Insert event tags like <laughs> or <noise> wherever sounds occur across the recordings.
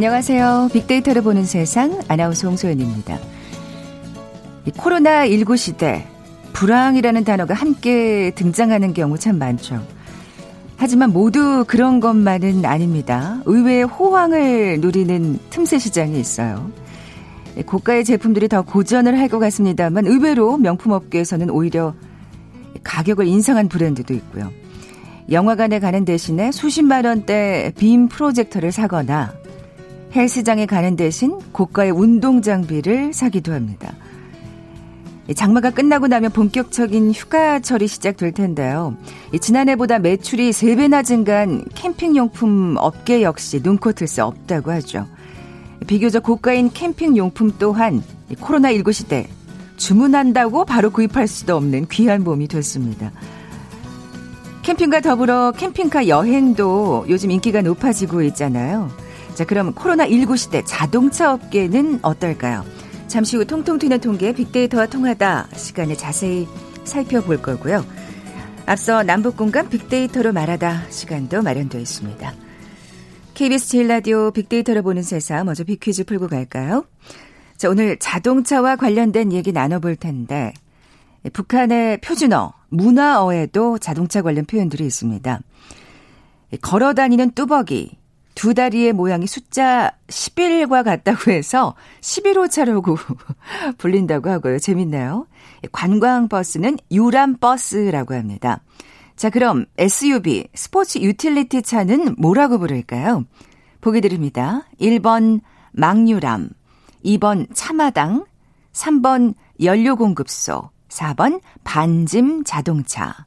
안녕하세요. 빅데이터를 보는 세상 아나운서 홍소연입니다. 코로나19 시대 불황이라는 단어가 함께 등장하는 경우 참 많죠. 하지만 모두 그런 것만은 아닙니다. 의외의 호황을 누리는 틈새 시장이 있어요. 고가의 제품들이 더 고전을 할 것 같습니다만 의외로 명품 업계에서는 오히려 가격을 인상한 브랜드도 있고요. 영화관에 가는 대신에 수십만 원대 빔 프로젝터를 사거나 헬스장에 가는 대신 고가의 운동 장비를 사기도 합니다. 장마가 끝나고 나면 본격적인 휴가철이 시작될 텐데요. 지난해보다 매출이 3배나 증가한 캠핑용품 업계 역시 눈코 틀 수 없다고 하죠. 비교적 고가인 캠핑용품 또한 코로나19 시대 주문한다고 바로 구입할 수도 없는 귀한 몸이 됐습니다. 캠핑과 더불어 캠핑카 여행도 요즘 인기가 높아지고 있잖아요. 자, 그럼 코로나19 시대 자동차 업계는 어떨까요? 잠시 후 통통 튀는 통계 빅데이터와 통하다 시간에 자세히 살펴볼 거고요. 앞서 남북 공간 빅데이터로 말하다 시간도 마련되어 있습니다. KBS 제일라디오 빅데이터를 보는 세상 먼저 빅퀴즈 풀고 갈까요? 자, 오늘 자동차와 관련된 얘기 나눠볼 텐데 북한의 표준어, 문화어에도 자동차 관련 표현들이 있습니다. 걸어 다니는 뚜벅이, 두 다리의 모양이 숫자 11과 같다고 해서 11호차라고 <laughs> 불린다고 하고요. 재밌네요. 관광버스는 유람버스라고 합니다. 자, 그럼 SUV, 스포츠 유틸리티 차는 뭐라고 부를까요? 보기 드립니다. 1번 망유람, 2번 차마당, 3번 연료공급소, 4번 반짐 자동차.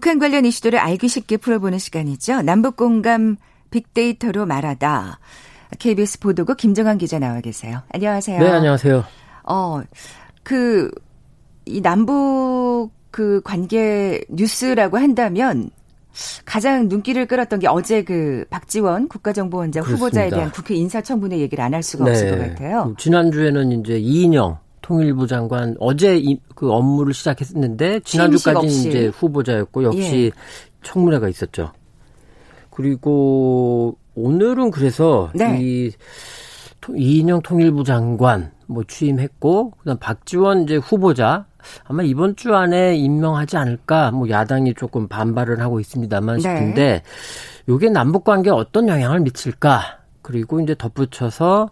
북한 관련 이슈들을 알기 쉽게 풀어보는 시간이죠. 남북 공감 빅데이터로 말하다. KBS 보도국 김정환 기자 나와 계세요. 안녕하세요. 네, 안녕하세요. 어, 그, 이 남북 그 관계 뉴스라고 한다면 가장 눈길을 끌었던 게 어제 그 박지원 국가정보원장 그렇습니다. 후보자에 대한 국회 인사청문회 얘기를 안 할 수가 네. 없을 것 같아요. 지난주에는 이제 이인영 통일부 장관 어제 이, 그 업무를 시작했는데 지난주까지 이제 후보자였고 역시 예. 청문회가 있었죠. 그리고 오늘은 그래서 네. 이 이인영 통일부 장관 뭐 취임했고 그다음 박지원 이제 후보자 아마 이번 주 안에 임명하지 않을까 뭐 야당이 조금 반발을 하고 있습니다만 네. 싶은데 요게 남북 관계에 어떤 영향을 미칠까? 그리고 이제 덧붙여서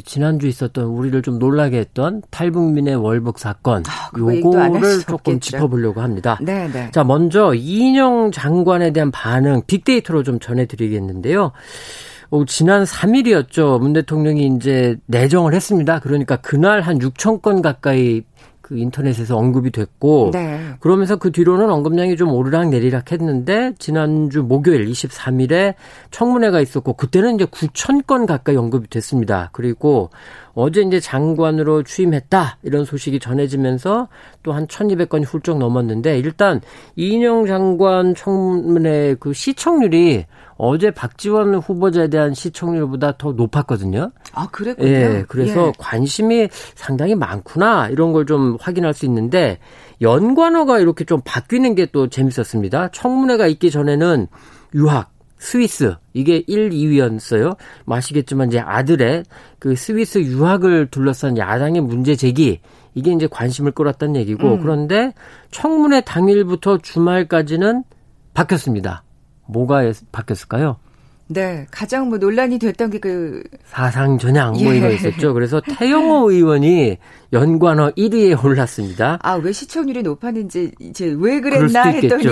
지난주 있었던 우리를 좀 놀라게 했던 탈북민의 월북 사건 아, 요거를 조금 짚어보려고 합니다. 네네. 네. 자 먼저 이인영 장관에 대한 반응 빅데이터로 좀 전해드리겠는데요. 어, 지난 3일이었죠. 문 대통령이 이제 내정을 했습니다. 그러니까 그날 한 6천 건 가까이 그 인터넷에서 언급이 됐고 네. 그러면서 그 뒤로는 언급량이 좀 오르락 내리락 했는데 지난주 목요일 23일에 청문회가 있었고 그때는 이제 9천 건 가까이 언급이 됐습니다. 그리고 어제 이제 장관으로 취임했다 이런 소식이 전해지면서 또 한 1,200건이 훌쩍 넘었는데 일단 이인영 장관 청문회 그 시청률이 어제 박지원 후보자에 대한 시청률보다 더 높았거든요. 아, 그랬군요. 예, 그래서 예. 관심이 상당히 많구나 이런 걸 좀 확인할 수 있는데 연관어가 이렇게 좀 바뀌는 게 또 재밌었습니다. 청문회가 있기 전에는 유학 스위스 이게 1, 2위였어요. 마시겠지만 이제 아들의 그 스위스 유학을 둘러싼 야당의 문제 제기 이게 이제 관심을 끌었다는 얘기고 음. 그런데 청문회 당일부터 주말까지는 바뀌었습니다. 뭐가 바뀌었을까요? 네, 가장 뭐 논란이 됐던 게 그 사상 전향 뭐 예. 이거 있었죠. 그래서 태영호 <laughs> 의원이 연관어 1위에 올랐습니다. 아, 왜 시청률이 높았는지 이제 왜 그랬나 했더니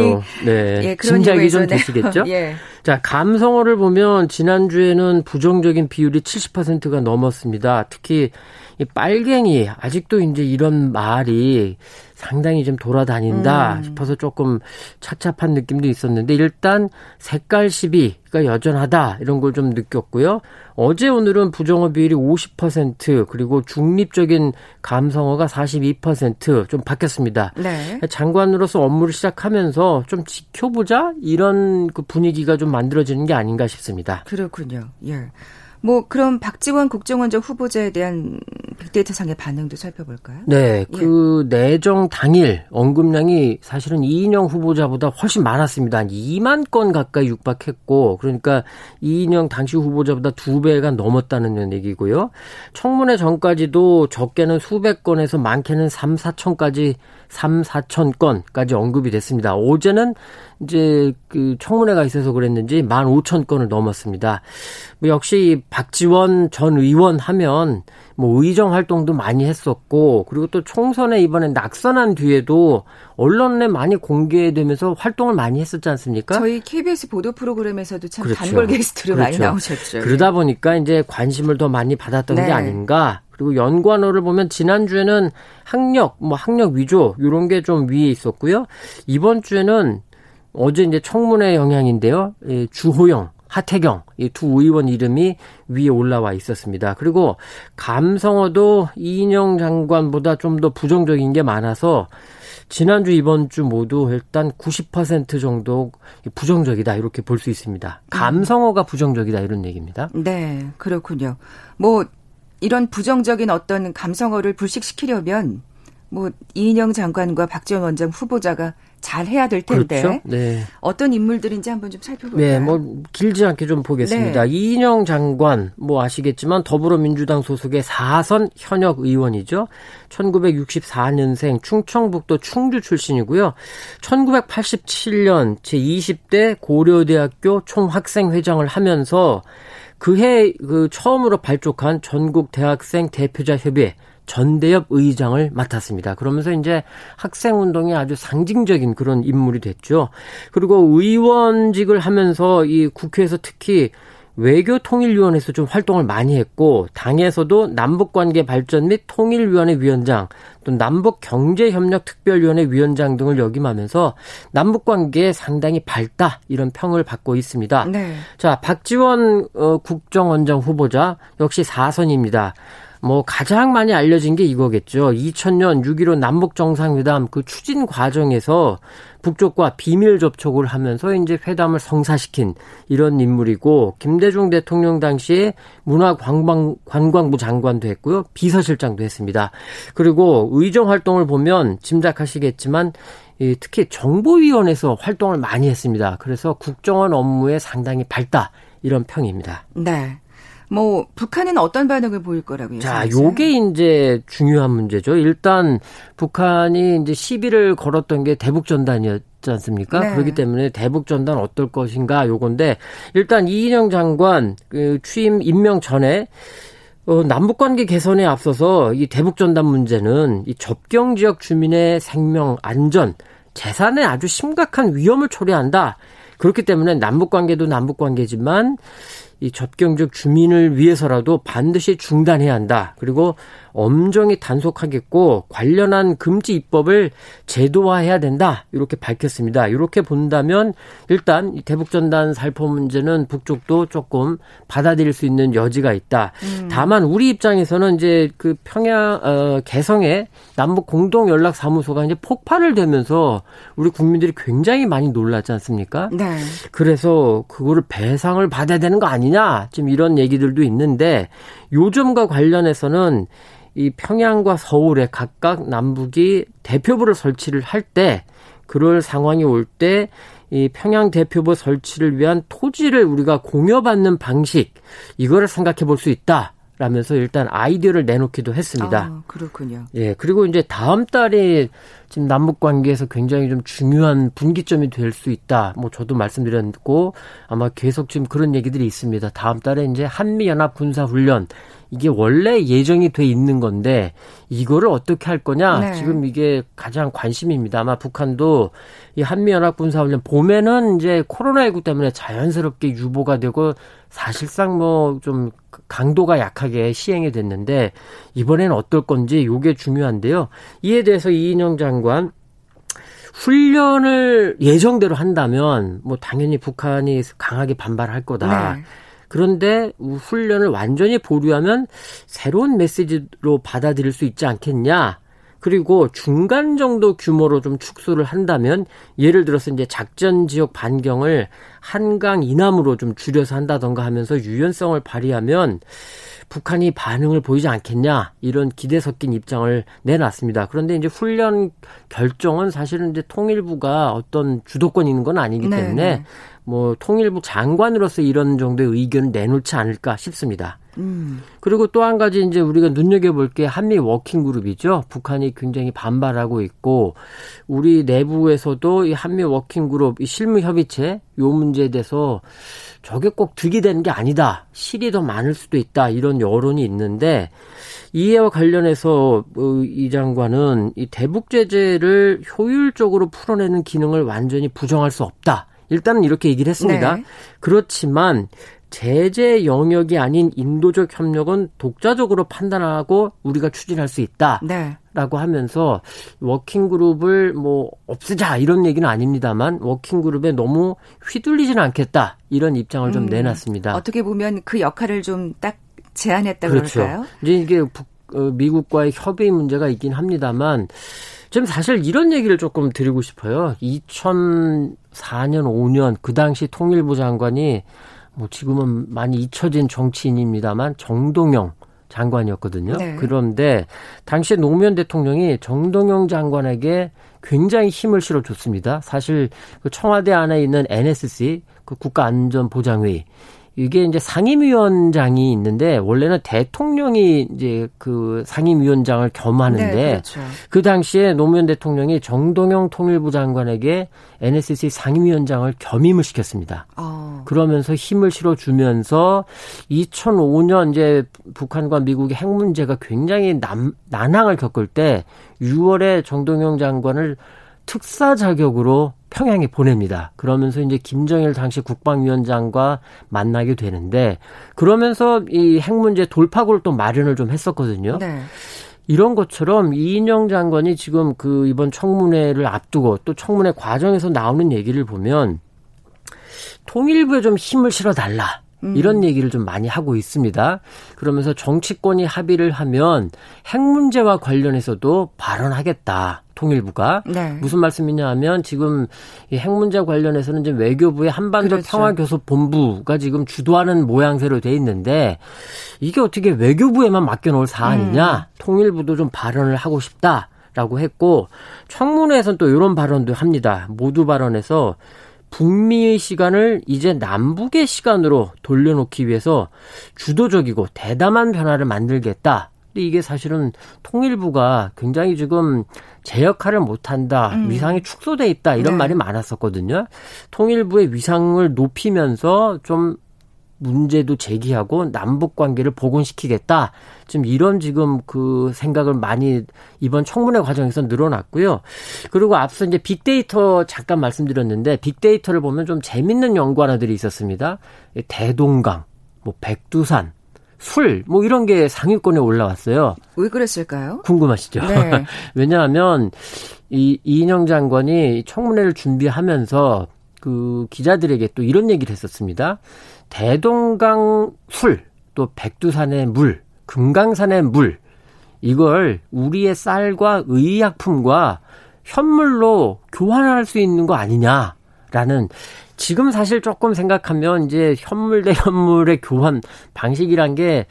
네. 예, 그런 짐작이 좀 되시겠죠? <laughs> 예. 자, 감성어를 보면 지난주에는 부정적인 비율이 70%가 넘었습니다. 특히 이 빨갱이 아직도 이제 이런 말이 상당히 좀 돌아다닌다 음. 싶어서 조금 착잡한 느낌도 있었는데 일단 색깔 시비가 여전하다 이런 걸 좀 느꼈고요. 어제 오늘은 부정어 비율이 50% 그리고 중립적인 감성어가 42%좀 바뀌었습니다. 네. 장관으로서 업무를 시작하면서 좀 지켜보자 이런 그 분위기가 좀 만들어지는 게 아닌가 싶습니다. 그렇군요. 예. 뭐 그럼 박지원 국정원장 후보자에 대한 빅데이터상의 반응도 살펴볼까요? 네, 예. 그 예. 내정 당일 언급량이 사실은 이인영 후보자보다 훨씬 많았습니다. 한 2만 건 가까이 육박했고 그러니까 이인영 당시 후보자보다 두 배가 넘었다는 얘기고요. 청문회 전까지도 적게는 수백 건에서 많게는 3, 4천까지 3, 4천 건까지 언급이 됐습니다. 어제는 이제 그 청문회가 있어서 그랬는지 1만 5천 건을 넘었습니다. 뭐 역시 박지원 전 의원 하면 뭐 의정 활동도 많이 했었고 그리고 또 총선에 이번에 낙선한 뒤에도 언론에 많이 공개되면서 활동을 많이 했었지 않습니까? 저희 KBS 보도 프로그램에서도 참 그렇죠. 단골 게스트로 그렇죠. 많이 나오셨죠. 그러다 보니까 이제 관심을 더 많이 받았던 네. 게 아닌가 그리고 연관어를 보면 지난주에는 학력, 뭐 학력 위조 이런 게 좀 위에 있었고요. 이번 주에는 어제 이제 청문회 영향인데요. 주호영, 하태경 이 두 의원 이름이 위에 올라와 있었습니다. 그리고 감성어도 이인영 장관보다 좀 더 부정적인 게 많아서 지난주 이번 주 모두 일단 90% 정도 부정적이다 이렇게 볼 수 있습니다. 감성어가 부정적이다 이런 얘기입니다. 네, 그렇군요. 뭐 이런 부정적인 어떤 감성어를 불식시키려면 뭐 이인영 장관과 박지원 원장 후보자가 잘 해야 될 텐데 그렇죠? 네. 어떤 인물들인지 한번 좀 살펴볼까요? 네, 뭐 길지 않게 좀 보겠습니다. 네. 이인영 장관 뭐 아시겠지만 더불어민주당 소속의 4선 현역 의원이죠. 1964년생 충청북도 충주 출신이고요. 1987년 제20대 고려대학교 총학생회장을 하면서 그해 그 처음으로 발족한 전국 대학생 대표자 협의회 전대협 의장을 맡았습니다. 그러면서 이제 학생 운동의 아주 상징적인 그런 인물이 됐죠. 그리고 의원직을 하면서 이 국회에서 특히 외교통일위원회에서 좀 활동을 많이 했고 당에서도 남북관계 발전 및 통일위원회 위원장 또 남북경제협력특별위원회 위원장 등을 역임하면서 남북관계에 상당히 밝다 이런 평을 받고 있습니다. 네. 자 박지원 어, 국정원장 후보자 역시 4선입니다. 뭐 가장 많이 알려진 게 이거겠죠. 2000년 6.15 남북 정상회담 그 추진 과정에서 북쪽과 비밀 접촉을 하면서 이제 회담을 성사시킨 이런 인물이고 김대중 대통령 당시에 문화관광 부 장관도 했고요. 비서실장도 했습니다. 그리고 의정 활동을 보면 짐작하시겠지만 특히 정보위원회에서 활동을 많이 했습니다. 그래서 국정원 업무에 상당히 밝다 이런 평입니다. 네. 뭐 북한은 어떤 반응을 보일 거라고 예상하세요? 자, 요게 이제 중요한 문제죠. 일단 북한이 이제 시비를 걸었던 게 대북 전단이었 지 않습니까? 네. 그렇기 때문에 대북 전단 어떨 것인가 요건데 일단 이인영 장관 그 취임 임명 전에 어, 남북 관계 개선에 앞서서 이 대북 전단 문제는 이 접경 지역 주민의 생명 안전 재산에 아주 심각한 위험을 초래한다. 그렇기 때문에 남북 관계도 남북 관계지만 이 접경적 주민을 위해서라도 반드시 중단해야 한다. 그리고 엄정히 단속하겠고 관련한 금지 입법을 제도화해야 된다. 이렇게 밝혔습니다. 이렇게 본다면 일단 대북 전단 살포 문제는 북쪽도 조금 받아들일 수 있는 여지가 있다. 음. 다만 우리 입장에서는 이제 그 평양 어, 개성에 남북 공동 연락 사무소가 이제 폭발을 되면서 우리 국민들이 굉장히 많이 놀랐지 않습니까? 네. 그래서 그거를 배상을 받아야 되는 거 아니냐? 지금 이런 얘기들도 있는데 요점과 관련해서는 이 평양과 서울에 각각 남북이 대표부를 설치를 할 때 그럴 상황이 올 때 이 평양 대표부 설치를 위한 토지를 우리가 공여받는 방식 이거를 생각해 볼 수 있다. 라면서 일단 아이디어를 내놓기도 했습니다. 아, 그렇군요. 예, 그리고 이제 다음 달에 지금 남북 관계에서 굉장히 좀 중요한 분기점이 될 수 있다. 뭐 저도 말씀드렸고 아마 계속 지금 그런 얘기들이 있습니다. 다음 달에 이제 한미 연합 군사 훈련 이게 원래 예정이 돼 있는 건데 이거를 어떻게 할 거냐 네. 지금 이게 가장 관심입니다. 아마 북한도 이 한미연합 군사훈련 봄에는 이제 코로나19 때문에 자연스럽게 유보가 되고 사실상 뭐 좀 강도가 약하게 시행이 됐는데 이번에는 어떨 건지 요게 중요한데요. 이에 대해서 이인영 장관 훈련을 예정대로 한다면 뭐 당연히 북한이 강하게 반발할 거다. 네. 그런데 훈련을 완전히 보류하면 새로운 메시지로 받아들일 수 있지 않겠냐. 그리고 중간 정도 규모로 좀 축소를 한다면 예를 들어서 이제 작전 지역 반경을 한강 이남으로 좀 줄여서 한다던가 하면서 유연성을 발휘하면 북한이 반응을 보이지 않겠냐 이런 기대 섞인 입장을 내놨습니다. 그런데 이제 훈련 결정은 사실은 이제 통일부가 어떤 주도권 있는 건 아니기 네, 때문에 네. 뭐 통일부 장관으로서 이런 정도의 의견을 내놓지 않을까 싶습니다. 음. 그리고 또 한 가지 이제 우리가 눈여겨볼 게 한미 워킹 그룹이죠. 북한이 굉장히 반발하고 있고 우리 내부에서도 이 한미 워킹 그룹 이 실무 협의체 요 문제에 대해서 저게 꼭 득이 되는 게 아니다. 실이 더 많을 수도 있다. 이런 여론이 있는데 이해와 관련해서 어, 이 장관은 이 대북 제재를 효율적으로 풀어내는 기능을 완전히 부정할 수 없다. 일단은 이렇게 얘기를 했습니다. 네. 그렇지만 제재 영역이 아닌 인도적 협력은 독자적으로 판단하고 우리가 추진할 수 있다. 네. 라고 하면서 워킹 그룹을 뭐 없애자 이런 얘기는 아닙니다만 워킹 그룹에 너무 휘둘리지는 않겠다. 이런 입장을 좀 음, 내놨습니다. 어떻게 보면 그 역할을 좀 딱 제안했다 그렇죠. 그럴까요? 이제 이게 북, 어, 미국과의 협의 문제가 있긴 합니다만 좀 사실 이런 얘기를 조금 드리고 싶어요. 2004년, 5년 그 당시 통일부 장관이 뭐 지금은 많이 잊혀진 정치인입니다만 정동영 장관이었거든요. 네. 그런데 당시에 노무현 대통령이 정동영 장관에게 굉장히 힘을 실어줬습니다. 사실 그 청와대 안에 있는 NSC 그 국가안전보장회의 이게 이제 상임위원장이 있는데 원래는 대통령이 이제 그 상임위원장을 겸하는데 네, 그렇죠. 그 당시에 노무현 대통령이 정동영 통일부 장관에게 NSC 상임위원장을 겸임을 시켰습니다. 어. 그러면서 힘을 실어 주면서 2005년 이제 북한과 미국의 핵 문제가 굉장히 남, 난항을 겪을 때 6월에 정동영 장관을 특사 자격으로 평양에 보냅니다. 그러면서 이제 김정일 당시 국방위원장과 만나게 되는데 그러면서 이 핵 문제 돌파구를 또 마련을 좀 했었거든요. 네. 이런 것처럼 이인영 장관이 지금 그 이번 청문회를 앞두고 또 청문회 과정에서 나오는 얘기를 보면 통일부에 좀 힘을 실어 달라. 음. 이런 얘기를 좀 많이 하고 있습니다. 그러면서 정치권이 합의를 하면 핵 문제와 관련해서도 발언하겠다. 통일부가 네. 무슨 말씀이냐 하면 지금 이핵 문제 관련해서는 이제 외교부의 한반도 그렇죠. 평화교섭 본부가 지금 주도하는 모양새로 돼 있는데 이게 어떻게 외교부에만 맡겨놓을 사안이냐? 음. 통일부도 좀 발언을 하고 싶다 라고 했고 청문회에서는 또 이런 발언도 합니다. 모두 발언에서 북미의 시간을 이제 남북의 시간으로 돌려놓기 위해서 주도적이고 대담한 변화를 만들겠다. 근데 이게 사실은 통일부가 굉장히 지금 제 역할을 못한다, 음. 위상이 축소돼 있다 이런 네. 말이 많았었거든요. 통일부의 위상을 높이면서 좀 문제도 제기하고 남북 관계를 복원시키겠다. 지금 이런 지금 그 생각을 많이 이번 청문회 과정에서 늘어났고요. 그리고 앞서 이제 빅데이터 잠깐 말씀드렸는데 빅데이터를 보면 좀 재밌는 연구 하나들이 있었습니다. 대동강, 뭐 백두산, 술, 뭐 이런 게 상위권에 올라왔어요. 왜 그랬을까요? 궁금하시죠? 네. <laughs> 왜냐하면 이 이인영 장관이 청문회를 준비하면서 그 기자들에게 또 이런 얘기를 했었습니다. 대동강 술, 또 백두산의 물, 금강산의 물, 이걸 우리의 쌀과 의약품과 현물로 교환할 수 있는 거 아니냐라는 지금 사실 조금 생각하면 이제 현물 대 현물의 교환 방식이란 게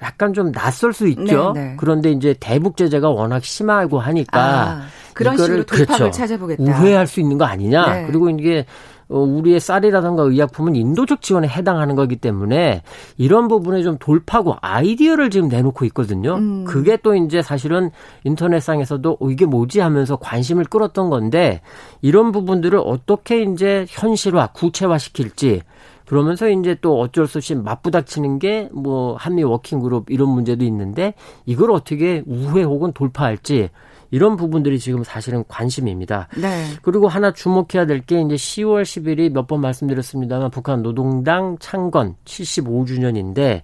약간 좀 낯설 수 있죠. 네네. 네. 그런데 이제 대북 제재가 워낙 심하고 하니까 아, 그런 식으로 돌파을 그렇죠. 찾아보겠다. 우회할 수 있는 거 아니냐. 네. 그리고 이게 어, 우리의 쌀이라든가 의약품은 인도적 지원에 해당하는 거기 때문에 이런 부분에 좀 돌파구 아이디어를 지금 내놓고 있거든요. 음. 그게 또 이제 사실은 인터넷상에서도 어, 이게 뭐지 하면서 관심을 끌었던 건데 이런 부분들을 어떻게 이제 현실화, 구체화 시킬지 그러면서 이제 또 어쩔 수 없이 맞부닥치는 게 뭐 한미 워킹 그룹 이런 문제도 있는데 이걸 어떻게 우회 혹은 돌파할지 이런 부분들이 지금 사실은 관심입니다. 네. 그리고 하나 주목해야 될 게 이제 10월 10일이 몇 번 말씀드렸습니다만 북한 노동당 창건 75주년인데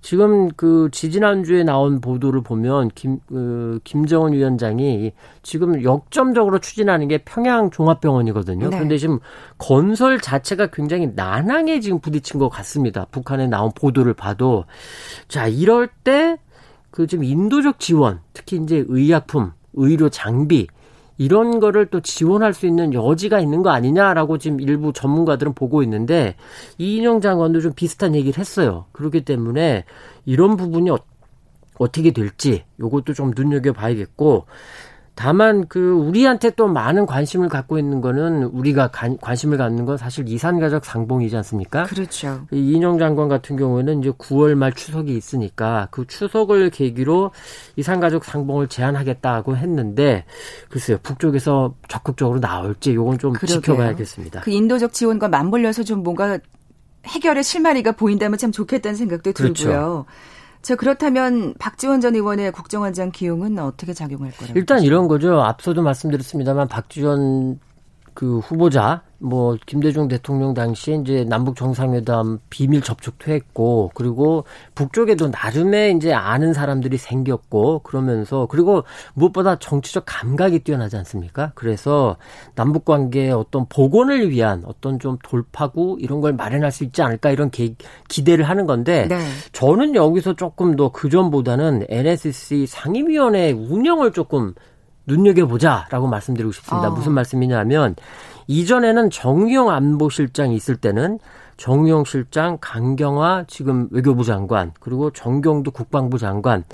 지금 그 지지난주에 나온 보도를 보면 김, 그, 김정은 위원장이 지금 역점적으로 추진하는 게 평양 종합병원이거든요. 네. 그런데 지금 건설 자체가 굉장히 난항에 지금 부딪힌 것 같습니다. 북한에 나온 보도를 봐도. 자, 이럴 때 그 지금 인도적 지원, 특히 이제 의약품, 의료 장비, 이런 거를 또 지원할 수 있는 여지가 있는 거 아니냐라고 지금 일부 전문가들은 보고 있는데 이인영 장관도 좀 비슷한 얘기를 했어요. 그렇기 때문에 이런 부분이 어, 어떻게 될지 요것도 좀 눈여겨 봐야겠고 다만 그 우리한테 또 많은 관심을 갖고 있는 거는 우리가 관, 관심을 갖는 건 사실 이산가족 상봉이지 않습니까? 그렇죠. 이인영 장관 같은 경우에는 이제 9월 말 추석이 있으니까 그 추석을 계기로 이산가족 상봉을 제한하겠다고 했는데 글쎄요 북쪽에서 적극적으로 나올지 요건 좀 그러게요. 지켜봐야겠습니다. 그 인도적 지원과 맞물려서 좀 뭔가 해결의 실마리가 보인다면 참 좋겠다는 생각도 그렇죠. 자, 그렇다면 박지원 전 의원의 국정원장 기용은 어떻게 작용할 거라고? 일단 이런 거죠. 앞서도 말씀드렸습니다만 박지원 그 후보자 뭐 김대중 대통령 당시에 이제 남북 정상회담 비밀 접촉도 했고 그리고 북쪽에도 나름의 이제 아는 사람들이 생겼고 그러면서 그리고 무엇보다 정치적 감각이 뛰어나지 않습니까? 그래서 남북 관계의 어떤 복원을 위한 어떤 좀 돌파구 이런 걸 마련할 수 있지 않을까 이런 기, 기대를 하는 건데 네. 저는 여기서 조금 더 그 전보다는 NSC 상임위원회 운영을 조금 눈여겨보자라고 말씀드리고 싶습니다. 어. 무슨 말씀이냐면 이전에는 정의용 안보실장이 있을 때는 정의용 실장, 강경화 지금 외교부 장관, 그리고 정경두 국방부 장관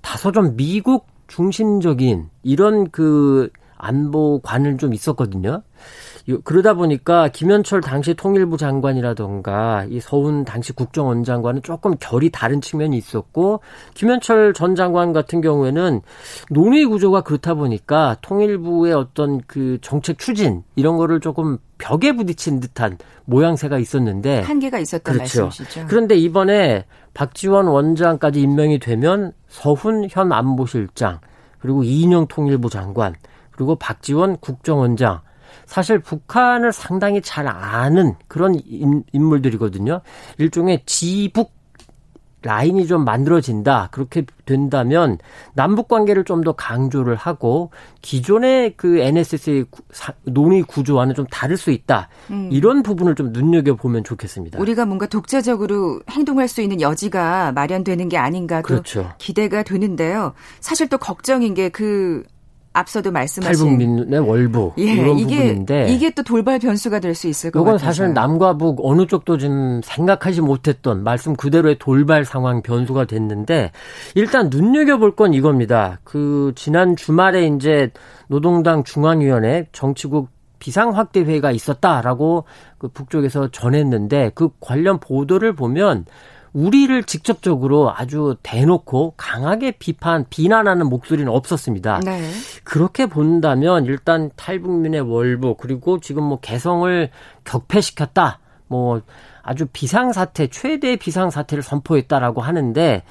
다소 좀 미국 중심적인 이런 그 안보관을 좀 있었거든요. 그러다 보니까 김현철 당시 통일부 장관이라던가 이 서훈 당시 국정원장과는 조금 결이 다른 측면이 있었고 김현철 전 장관 같은 경우에는 논의 구조가 그렇다 보니까 통일부의 어떤 그 정책 추진 이런 거를 조금 벽에 부딪힌 듯한 모양새가 있었는데 한계가 있었던 그렇죠. 말씀이시죠. 그런데 이번에 박지원 원장까지 임명이 되면 서훈 현 안보실장 그리고 이인영 통일부 장관 그리고 박지원 국정원장 사실 북한을 상당히 잘 아는 그런 인 물들이거든요. 일종의 지북 라인이 좀 만들어진다. 그렇게 된다면 남북 관계를 좀 더 강조를 하고 기존의 그 NSS의 논의 구조와는 좀 다를 수 있다. 음. 이런 부분을 좀 눈여겨 보면 좋겠습니다. 우리가 뭔가 독자적으로 행동할 수 있는 여지가 마련되는 게 아닌가 그렇죠. 기대가 되는데요. 사실 또 걱정인 게 그 앞서도 말씀하신 탈북민의 월북 예, 이런 이게, 부분인데 이게 또 돌발 변수가 될 수 있을 것 같아요. 이건 사실 남과 북 어느 쪽도 좀 생각하지 못했던 말씀 그대로의 돌발 상황 변수가 됐는데 일단 눈여겨 볼 건 이겁니다. 그 지난 주말에 이제 노동당 중앙위원회 정치국 비상 확대 회의가 있었다라고 그 북쪽에서 전했는데 그 관련 보도를 보면 우리를 직접적으로 아주 대놓고 강하게 비판, 비난하는 목소리는 없었습니다. 네. 그렇게 본다면 일단 탈북민의 월부 그리고 지금 뭐 개성을 격폐시켰다. 뭐 아주 비상사태, 최대 비상사태를 선포했다라고 하는데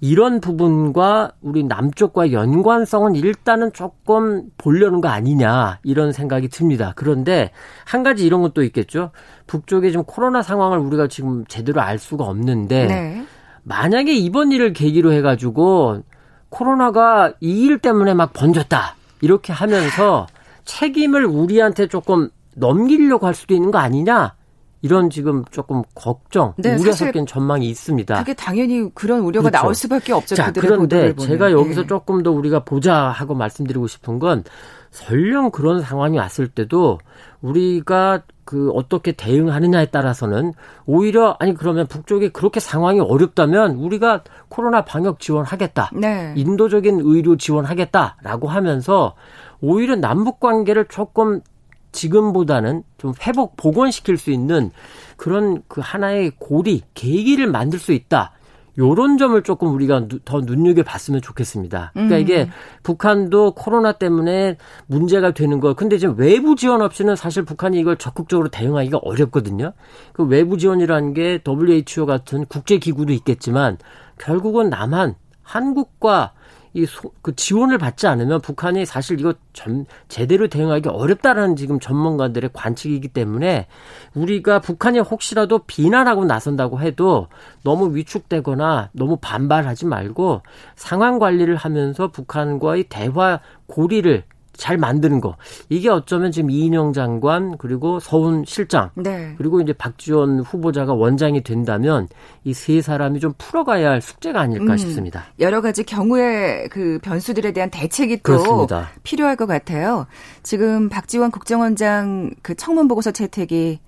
이런 부분과 우리 남쪽과 연관성은 일단은 조금 보려는 거 아니냐 이런 생각이 듭니다. 그런데 한 가지 이런 것도 있겠죠. 북쪽에 지금 코로나 상황을 우리가 지금 제대로 알 수가 없는데 네. 만약에 이번 일을 계기로 해가지고 코로나가 이 일 때문에 막 번졌다 이렇게 하면서 책임을 우리한테 조금 넘기려고 할 수도 있는 거 아니냐 이런 지금 조금 걱정, 네, 우려 섞인 전망이 있습니다. 그게 당연히 그런 우려가 그렇죠. 나올 수밖에 없죠. 자, 그런데 제가 여기서 네. 조금 더 우리가 보자 하고 말씀드리고 싶은 건 설령 그런 상황이 왔을 때도 우리가 그 어떻게 대응하느냐에 따라서는 오히려 아니 그러면 북쪽이 그렇게 상황이 어렵다면 우리가 코로나 방역 지원하겠다. 네. 인도적인 의료 지원하겠다라고 하면서 오히려 남북 관계를 조금 지금보다는 좀 회복 복원시킬 수 있는 그런 그 하나의 고리 계기를 만들 수 있다. 요런 점을 조금 우리가 더 눈여겨 봤으면 좋겠습니다. 그러니까 음. 이게 북한도 코로나 때문에 문제가 되는 거. 근데 지금 외부 지원 없이는 사실 북한이 이걸 적극적으로 대응하기가 어렵거든요. 그 외부 지원이라는 게 WHO 같은 국제 기구도 있겠지만 결국은 남한 한국과 이 그 지원을 받지 않으면 북한이 사실 이거 전 제대로 대응하기 어렵다라는 지금 전문가들의 관측이기 때문에 우리가 북한이 혹시라도 비난하고 나선다고 해도 너무 위축되거나 너무 반발하지 말고 상황 관리를 하면서 북한과의 대화 고리를 잘 만드는 거. 이게 어쩌면 지금 이인영 장관 그리고 서훈 실장 네. 그리고 이제 박지원 후보자가 원장이 된다면 이 세 사람이 좀 풀어가야 할 숙제가 아닐까 음, 싶습니다. 여러 가지 경우의 그 변수들에 대한 대책이 또 그렇습니다. 필요할 것 같아요. 지금 박지원 국정원장 그 청문 보고서 채택이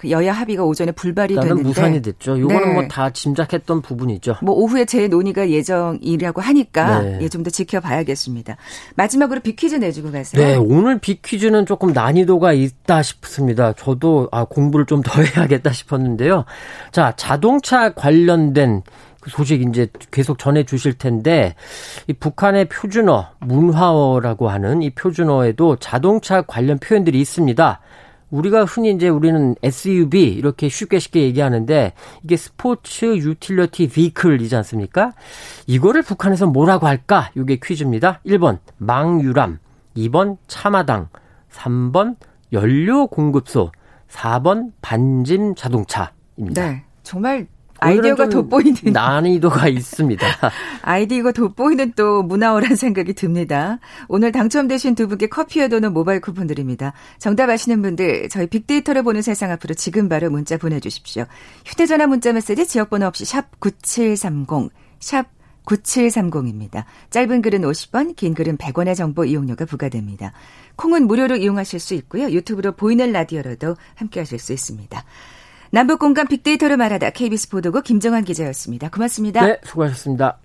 그 여야 합의가 오전에 불발이 됐는데 무산이 됐죠. 이거는 네. 뭐다 짐작했던 부분이죠. 뭐 오후에 재논의가 예정이라고 하니까 네. 예, 좀 더 지켜봐야겠습니다. 마지막으로 비퀴즈 내주고 가세요. 네, 오늘 비퀴즈는 조금 난이도가 있다 싶습니다. 저도 아 공부를 좀 더 <laughs> 해야겠다 싶었는데요. 자, 자동차 관련된 그 소식 이제 계속 전해 주실 텐데 이 북한의 표준어 문화어라고 하는 이 표준어에도 자동차 관련 표현들이 있습니다. 우리가 흔히 이제 우리는 SUV 이렇게 쉽게 쉽게 얘기하는데 이게 스포츠 유틸러티 비클이지 않습니까? 이거를 북한에서 뭐라고 할까? 이게 퀴즈입니다. 1번 망유람, 2번 차마당, 3번 연료 공급소, 4번 반진 자동차입니다. 네. 정말 아이디어가 돋보이는 난이도가 있습니다. <laughs> 아이디어가 돋보이는 또 문화어란 생각이 듭니다. 오늘 당첨되신 두 분께 커피와 도는 모바일 쿠폰 드립니다. 정답 아시는 분들 저희 빅데이터를 보는 세상 앞으로 지금 바로 문자 보내주십시오. 휴대전화 문자 메시지 지역번호 없이 샵 9730, 샵 9730입니다. 짧은 글은 50원, 긴 글은 100원의 정보 이용료가 부과됩니다. 콩은 무료로 이용하실 수 있고요. 유튜브로 보이는 라디오로도 함께 하실 수 있습니다. 남북 공간 빅데이터를 말하다 KBS 보도국 김정환 기자였습니다. 고맙습니다. 네, 수고하셨습니다.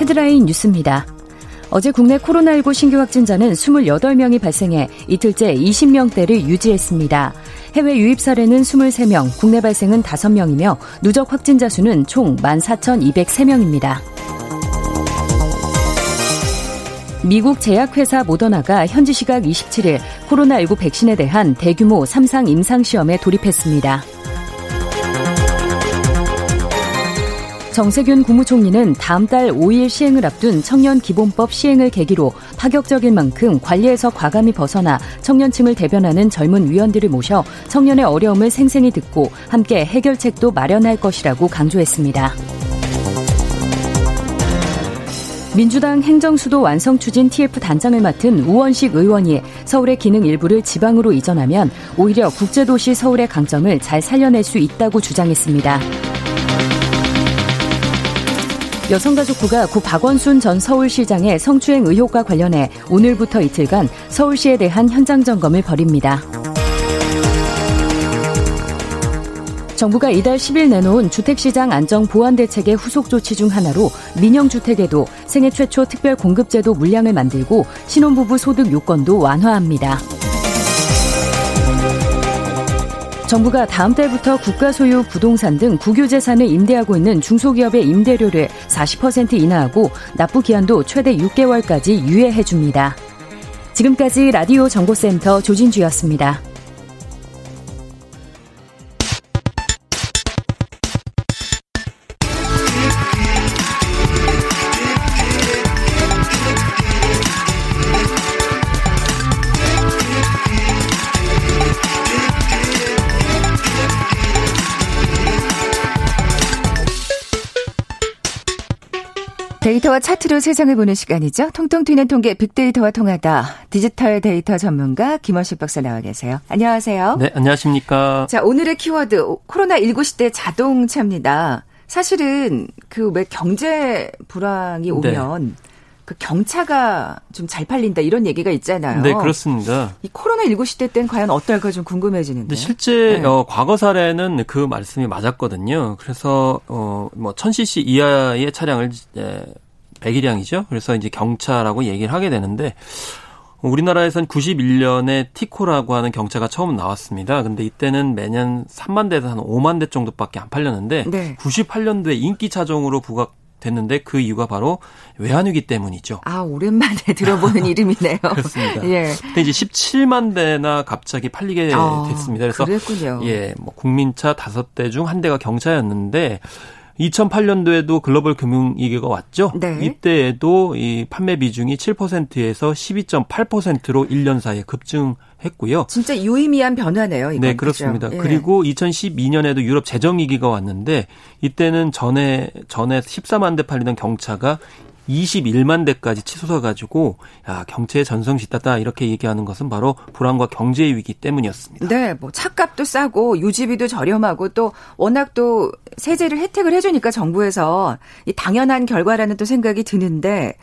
헤드라인 뉴스입니다. 어제 국내 코로나19 신규 확진자는 28명이 발생해 이틀째 20명대를 유지했습니다. 해외 유입 사례는 23명, 국내 발생은 5명이며 누적 확진자 수는 총 14,203명입니다. 미국 제약회사 모더나가 현지 시각 27일 코로나19 백신에 대한 대규모 3상 임상시험에 돌입했습니다. 정세균 국무총리는 다음 달 5일 시행을 앞둔 청년 기본법 시행을 계기로 파격적인 만큼 관리에서 과감히 벗어나 청년층을 대변하는 젊은 위원들을 모셔 청년의 어려움을 생생히 듣고 함께 해결책도 마련할 것이라고 강조했습니다. 민주당 행정수도 완성 추진 TF 단장을 맡은 우원식 의원이 서울의 기능 일부를 지방으로 이전하면 오히려 국제도시 서울의 강점을 잘 살려낼 수 있다고 주장했습니다. 여성가족부가 구 박원순 전 서울시장의 성추행 의혹과 관련해 오늘부터 이틀간 서울시에 대한 현장 점검을 벌입니다. 정부가 이달 10일 내놓은 주택시장 안정 보완 대책의 후속 조치 중 하나로 민영주택에도 생애 최초 특별 공급제도 물량을 만들고 신혼부부 소득 요건도 완화합니다. 정부가 다음 달부터 국가 소유 부동산 등 국유 재산을 임대하고 있는 중소기업의 임대료를 40% 인하하고 납부 기한도 최대 6개월까지 유예해 줍니다. 지금까지 라디오 정보센터 조진주였습니다. 데이터와 차트로 세상을 보는 시간이죠. 통통 튀는 통계 빅데이터와 통하다. 디지털 데이터 전문가 김원식 박사 나와 계세요. 안녕하세요. 네, 안녕하십니까. 자, 오늘의 키워드 코로나19 시대 자동차입니다. 사실은 그 왜 경제 불황이 네. 오면 네. 그 경차가 좀 잘 팔린다 이런 얘기가 있잖아요. 네, 그렇습니다. 이 코로나19 시대 때는 과연 어떨까 좀 궁금해지는데. 실제 네. 어, 과거 사례는 그 말씀이 맞았거든요. 그래서 어, 뭐 1000cc 이하의 차량을 이 제 매기량이죠. 그래서 이제 경차라고 얘기를 하게 되는데 우리나라에선 91년에 티코라고 하는 경차가 처음 나왔습니다. 근데 이때는 매년 3만 대에서 한 5만 대 정도밖에 안 팔렸는데 네. 98년도에 인기 차종으로 부각 됐는데 그 이유가 바로 외환위기 때문이죠. 아 오랜만에 <laughs> 들어보는 이름이네요. <laughs> 그렇습니다. 예. 근데 이제 17만 대나 갑자기 팔리게 아, 됐습니다. 그래서 그랬군요. 예, 뭐 국민차 다섯 대중 한 대가 경차였는데 2008년도에도 글로벌 금융위기가 왔죠. 네. 이때에도 이 판매 비중이 7%에서 12.8%로 1년 사이에 급증했고요. 진짜 유의미한 변화네요. 이건. 네, 그렇습니다. 예. 그리고 2012년에도 유럽 재정 위기가 왔는데 이때는 전에 전에 14만 대 팔리던 경차가 21만 대까지 치솟아 가지고 야 경제의 전성시다다 이렇게 얘기하는 것은 바로 불안과 경제 위기 때문이었습니다. 네, 뭐 차값도 싸고 유지비도 저렴하고 또 워낙 또 세제를 혜택을 해주니까 정부에서 이 당연한 결과라는 또 생각이 드는데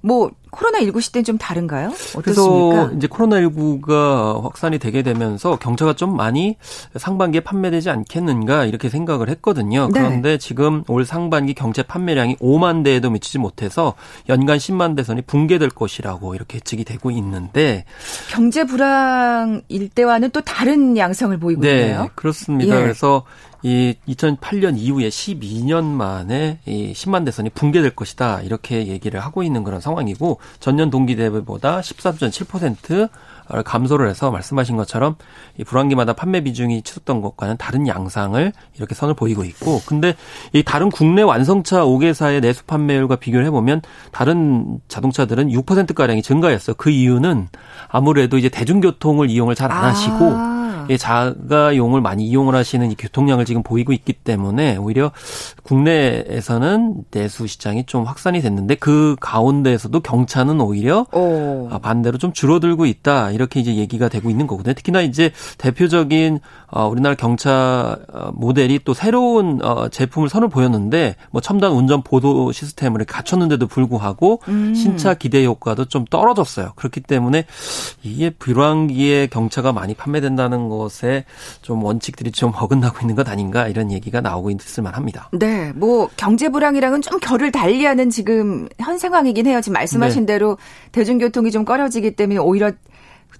뭐 코로나19 시대는 좀 다른가요? 어떻습니까? 그래서 이제 코로나19가 확산이 되게 되면서 경차가 좀 많이 상반기에 판매되지 않겠는가 이렇게 생각을 했거든요. 네. 그런데 지금 올 상반기 경차 판매량이 5만 대에도 미치지 못해서 연간 10만 대선이 붕괴될 것이라고 이렇게 예측이 되고 있는데 경제 불황일 때와는 또 다른 양상을 보이고 네, 있네요. 그렇습니다. 예. 그래서 이 2008년 이후에 12년 만에 이 10만 대선이 붕괴될 것이다 이렇게 얘기를 하고 있는 그런 상황이고 전년 동기 대비보다 13.7% 감소를 해서 말씀하신 것처럼 이 불황기마다 판매 비중이 치솟던 것과는 다른 양상을 이렇게 선을 보이고 있고 근데 이 다른 국내 완성차 5개사의 내수 판매율과 비교를 해보면 다른 자동차들은 6% 가량이 증가했어요. 그 이유는 아무래도 이제 대중교통을 이용을 잘 안 하시고 아. 자가용을 많이 이용을 하시는 이 교통량을 지금 보이고 있기 때문에 오히려 국내에서는 내수 시장이 좀 확산이 됐는데 그 가운데에서도 경차는 오히려 오. 아, 반대로 좀 줄어들고 있다 이렇게 이제 얘기가 되고 있는 거거든요. 특히나 이제 대표적인 어, 우리나라 경차 어, 모델이 또 새로운 어, 제품을 선을 보였는데 뭐 첨단 운전 보도 시스템을 갖췄는데도 불구하고 음. 신차 기대 효과도 좀 떨어졌어요. 그렇기 때문에 이게 불황기에 경차가 많이 판매된다는 것에 좀 원칙들이 좀 <laughs> 어긋나고 있는 것 아닌가 이런 얘기가 나오고 있을 만합니다. 네, 뭐 경제 불황이랑은 좀 결을 달리하는 지금 현 상황이긴 해요. 지금 말씀하신 네. 대로 대중교통이 좀 꺼려지기 때문에 오히려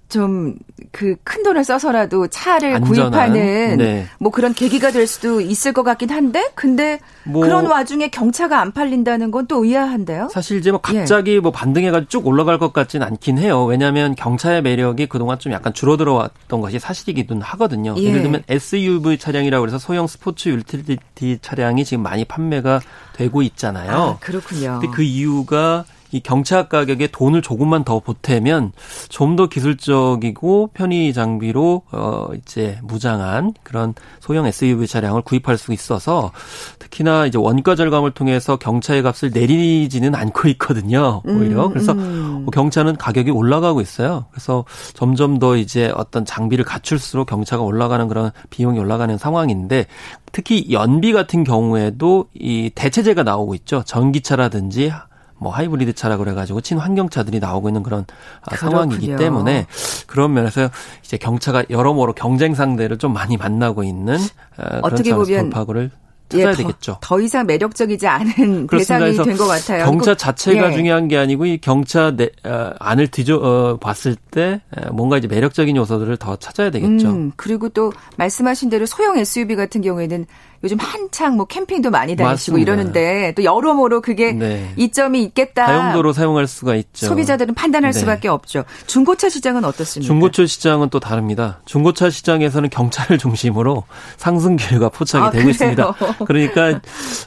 좀그 돈을 써서라도 차를 안전한, 구입하는 네. 뭐 그런 계기가 될 수도 있을 것 같긴 한데 근데 뭐 그런 와중에 경차가 안 팔린다는 건 또 의아한데요. 사실 이제 뭐 갑자기 예. 뭐 반등해가지고 쭉 올라갈 것 같지는 않긴 해요. 왜냐하면 경차의 매력이 그동안 좀 약간 줄어들어왔던 것이 사실이기도 하거든요. 예. 를 들면 SUV 차량이라고 해서 소형 스포츠 유틸리티 차량이 지금 많이 판매가 되고 있잖아요. 아, 그렇군요. 근데 그 이유가 이 경차 가격에 돈을 조금만 더 보태면 좀 더 기술적이고 편의 장비로 어 이제 무장한 그런 소형 SUV 차량을 구입할 수 있어서 특히나 이제 원가 절감을 통해서 경차의 값을 내리지는 않고 있거든요. 오히려 음, 그래서 음. 뭐 경차는 가격이 올라가고 있어요. 그래서 점점 더 이제 어떤 장비를 갖출수록 경차가 올라가는 그런 비용이 올라가는 상황인데 특히 연비 같은 경우에도 이 대체제가 나오고 있죠. 전기차라든지 뭐 하이브리드 차라 그래가지고 친환경 차들이 나오고 있는 그런 아, 그렇군요. 상황이기 때문에 그런 면에서 이제 경차가 여러모로 경쟁 상대를 좀 많이 만나고 있는 어, 그런 어떻게 보면 돌파구를 찾아야 예, 더, 되겠죠. 더 이상 매력적이지 않은 대상이 된 것 같아요. 경차 자체가 예. 중요한 게 아니고 이 경차 내, 어, 안을 뒤져 어, 봤을 때 뭔가 이제 매력적인 요소들을 더 찾아야 되겠죠. 음, 그리고 또 말씀하신 대로 소형 SUV 같은 경우에는 요즘 한창 뭐 캠핑도 많이 다니시고 맞습니다. 이러는데 또 여러모로 그게 네. 이점이 있겠다. 다용도로 사용할 수가 있죠. 소비자들은 판단할 네. 수밖에 없죠. 중고차 시장은 어떻습니까? 중고차 시장은 또 다릅니다. 중고차 시장에서는 경차를 <laughs> 중심으로 상승 기류가 포착이 아, 되고 그래요? 있습니다. 그러니까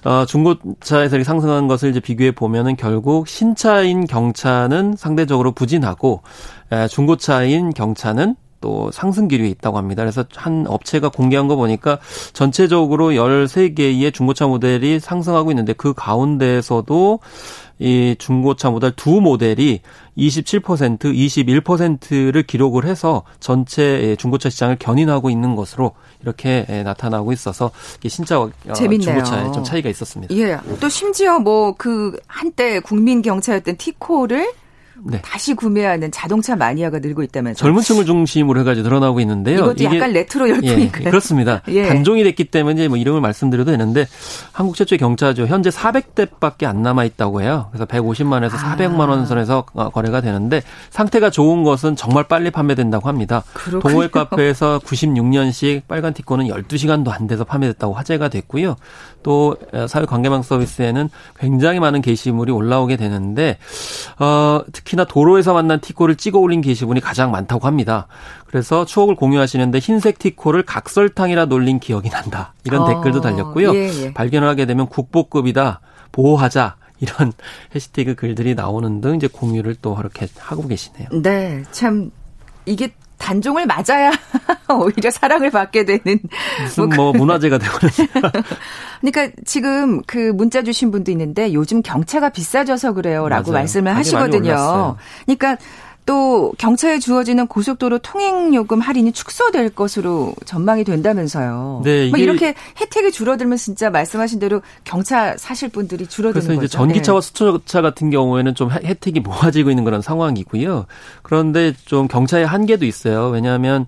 어, 중고차에서 상승한 것을 이제 비교해 보면은 결국 신차인 경차는 상대적으로 부진하고 중고차인 경차는 또 상승 기류에 있다고 합니다. 그래서 한 업체가 공개한 거 보니까 전체적으로 13개의 중고차 모델이 상승하고 있는데 그 가운데에서도 이 중고차 모델 두 모델이 27%, 21%를 기록을 해서 전체 중고차 시장을 견인하고 있는 것으로 이렇게 나타나고 있어서 신차와 어, 재밌네요. 중고차에 좀 차이가 있었습니다. 예. 또 심지어 뭐 그 한때 국민 경차였던 티코를 네. 다시 구매하는 자동차 마니아가 늘고 있다면서요. 젊은 층을 중심으로 해가지고 늘어나고 있는데요. 이것도 약간 레트로 열풍인가요? 예, 그렇습니다. <laughs> 예. 단종이 됐기 때문에 뭐 이름을 말씀드려도 되는데 한국 최초의 경차죠. 현재 400대밖에 안 남아 있다고 해요. 그래서 150만에서 아. 400만 원 선에서 거래가 되는데 상태가 좋은 것은 정말 빨리 판매된다고 합니다. 동호회 카페에서 96년식 빨간 티코는 12시간도 안 돼서 판매됐다고 화제가 됐고요. 또 사회 관계망 서비스에는 굉장히 많은 게시물이 올라오게 되는데 어, 특히나 도로에서 만난 티코를 찍어 올린 게시물이 가장 많다고 합니다. 그래서 추억을 공유하시는데 흰색 티코를 각설탕이라 놀린 기억이 난다. 이런 어, 댓글도 달렸고요. 예, 예. 발견을 하게 되면 국보급이다. 보호하자. 이런 <laughs> 해시태그 글들이 나오는 등 이제 공유를 또 그렇게 하고 계시네요. 네. 참 이게 단종을 맞아야 <laughs> 오히려 사랑을 받게 되는 무슨 뭐, 뭐 문화재가 되거든요. <laughs> 그러니까 지금 그 문자 주신 분도 있는데 요즘 경차가 비싸져서 그래요라고 말씀을 하시거든요. 그러니까 또 경차에 주어지는 고속도로 통행요금 할인이 축소될 것으로 전망이 된다면서요. 네, 뭐 이렇게 혜택이 줄어들면 진짜 말씀하신 대로 경차 사실 분들이 줄어드는 그래서 이제 거죠. 전기차와 네. 수소차 같은 경우에는 좀 혜택이 모아지고 있는 그런 상황이고요. 그런데 좀 경차의 한계도 있어요. 왜냐하면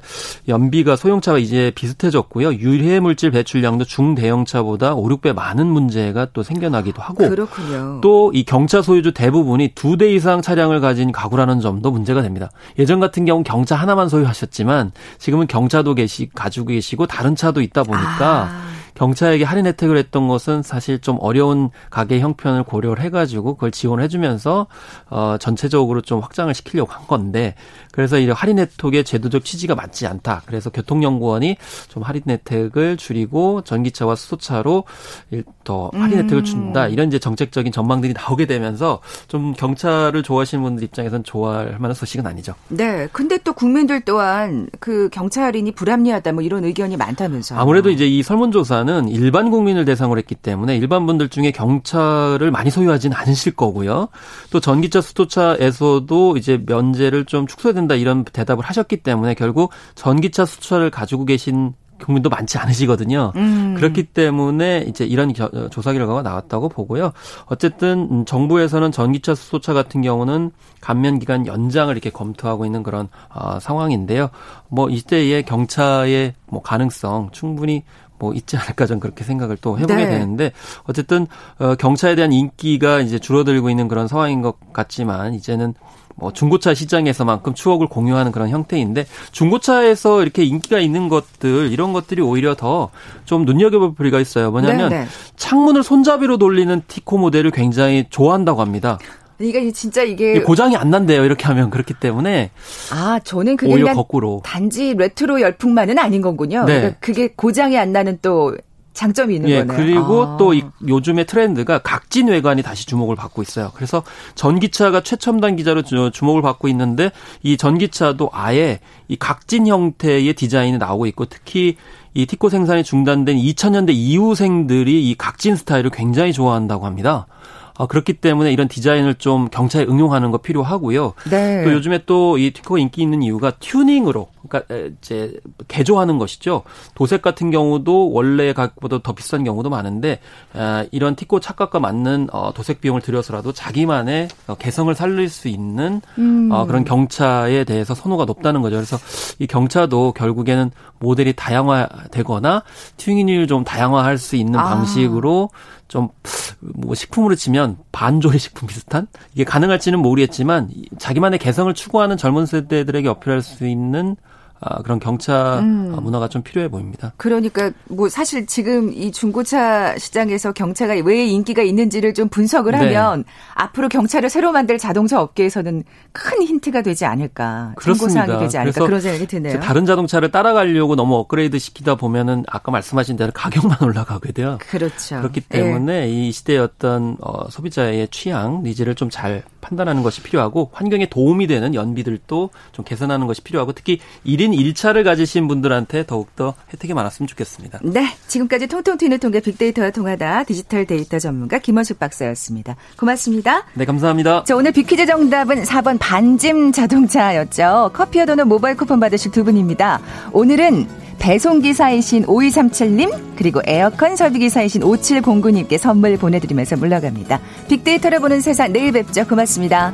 연비가 소형차와 이제 비슷해졌고요. 유해 물질 배출량도 중대형차보다 5, 6배 많은 문제가 또 생겨나기도 하고 그렇군요. 또 이 경차 소유주 대부분이 두 대 이상 차량을 가진 가구라는 점도 문제 문제가 됩니다. 예전 같은 경우 경차 하나만 소유하셨지만 지금은 경차도 계시 가지고 계시고 다른 차도 있다 보니까 아. 경차에게 할인 혜택을 했던 것은 사실 좀 어려운 가게 형편을 고려를 해가지고 그걸 지원해주면서 어 전체적으로 좀 확장을 시키려고 한 건데 그래서 이 할인 혜택의 제도적 취지가 맞지 않다. 그래서 교통연구원이 좀 할인 혜택을 줄이고 전기차와 수소차로 더 할인 혜택을 음. 준다. 이런 이제 정책적인 전망들이 나오게 되면서 좀 경차를 좋아하시는 분들 입장에서는 좋아할 만한 소식은 아니죠. 네. 근데 또 국민들 또한 그 경차 할인이 불합리하다 뭐 이런 의견이 많다면서요. 아무래도 이제 이 설문조사 경차는 일반 국민을 대상으로 했기 때문에 일반 분들 중에 경차를 많이 소유하지는 않으실 거고요. 또 전기차, 수소차에서도 이제 면제를 좀 축소해야 된다 이런 대답을 하셨기 때문에 결국 전기차, 수소차를 가지고 계신 국민도 많지 않으시거든요. 음. 그렇기 때문에 이제 이런 조사 결과가 나왔다고 보고요. 어쨌든 음, 정부에서는 전기차, 수소차 같은 경우는 감면 기간 연장을 이렇게 검토하고 있는 그런 어, 상황인데요. 뭐 이때의 경차의 뭐 가능성 충분히 뭐 있지 않을까 전 그렇게 생각을 또 해보게 네. 되는데 어쨌든 어, 경차에 대한 인기가 이제 줄어들고 있는 그런 상황인 것 같지만 이제는 뭐 중고차 시장에서만큼 추억을 공유하는 그런 형태인데 중고차에서 이렇게 인기가 있는 것들 이런 것들이 오히려 더 좀 눈여겨볼 필요가 있어요. 뭐냐면 네네. 네. 창문을 손잡이로 돌리는 티코 모델을 굉장히 좋아한다고 합니다. 그러니까 진짜 이게 고장이 안 난대요. 이렇게 하면 그렇기 때문에 아 저는 그게 오히려 거꾸로 단지 레트로 열풍만은 아닌 거군요. 네. 그러니까 그게 고장이 안 나는 또 장점이 있는 예, 거네요. 그리고 아. 또 이, 요즘의 트렌드가 각진 외관이 다시 주목을 받고 있어요. 그래서 전기차가 최첨단 기자로 주목을 받고 있는데 이 전기차도 아예 이 각진 형태의 디자인이 나오고 있고 특히 이 티코 생산이 중단된 2000년대 이후생들이 이 각진 스타일을 굉장히 좋아한다고 합니다. 어, 그렇기 때문에 이런 디자인을 좀 경차에 응용하는 거 필요하고요. 네. 또 요즘에 또이 티코가 인기 있는 이유가 튜닝으로 그러니까 이제 개조하는 것이죠. 도색 같은 경우도 원래 가격보다 더 비싼 경우도 많은데 아, 이런 티코 착각과 맞는 어, 도색 비용을 들여서라도 자기만의 어, 개성을 살릴 수 있는 음. 그런 경차에 대해서 선호가 높다는 거죠. 그래서 이 경차도 결국에는 모델이 다양화되거나 튜닝을 좀 다양화할 수 있는 아. 방식으로 좀 뭐 식품으로 치면 반조리 식품 비슷한? 이게 가능할지는 모르겠지만 자기만의 개성을 추구하는 젊은 세대들에게 어필할 수 있는 아, 그런 경차 음. 문화가 좀 필요해 보입니다. 그러니까 뭐 사실 지금 이 중고차 시장에서 경차가 왜 인기가 있는지를 좀 분석을 네. 하면 앞으로 경차를 새로 만들 자동차 업계에서는 큰 힌트가 되지 않을까. 참고사항이 되지 않을까 그런 생각이 드네요. 다른 자동차를 따라가려고 너무 업그레이드 시키다 보면은 아까 말씀하신 대로 가격만 <laughs> 올라가게 돼요. 그렇죠. 그렇기 때문에 네. 이 시대의 어떤 어, 소비자의 취향, 니즈를 좀 잘 판단하는 것이 필요하고 환경에 도움이 되는 연비들도 좀 개선하는 것이 필요하고 특히 1인 1차를 가지신 분들한테 더욱더 혜택이 많았으면 좋겠습니다. 네. 지금까지 통통 튀는 통계 빅데이터와 통하다 디지털 데이터 전문가 김원숙 박사였습니다. 고맙습니다. 네, 감사합니다. 자, 오늘 빅퀴즈 정답은 4번 반짐 자동차였죠. 커피와 도넛 모바일 쿠폰 받으실 두 분입니다. 오늘은 배송기사이신 5237님, 그리고 에어컨 설비기사이신 5709님께 선물 보내드리면서 물러갑니다. 빅데이터를 보는 세상 내일 뵙죠. 고맙습니다.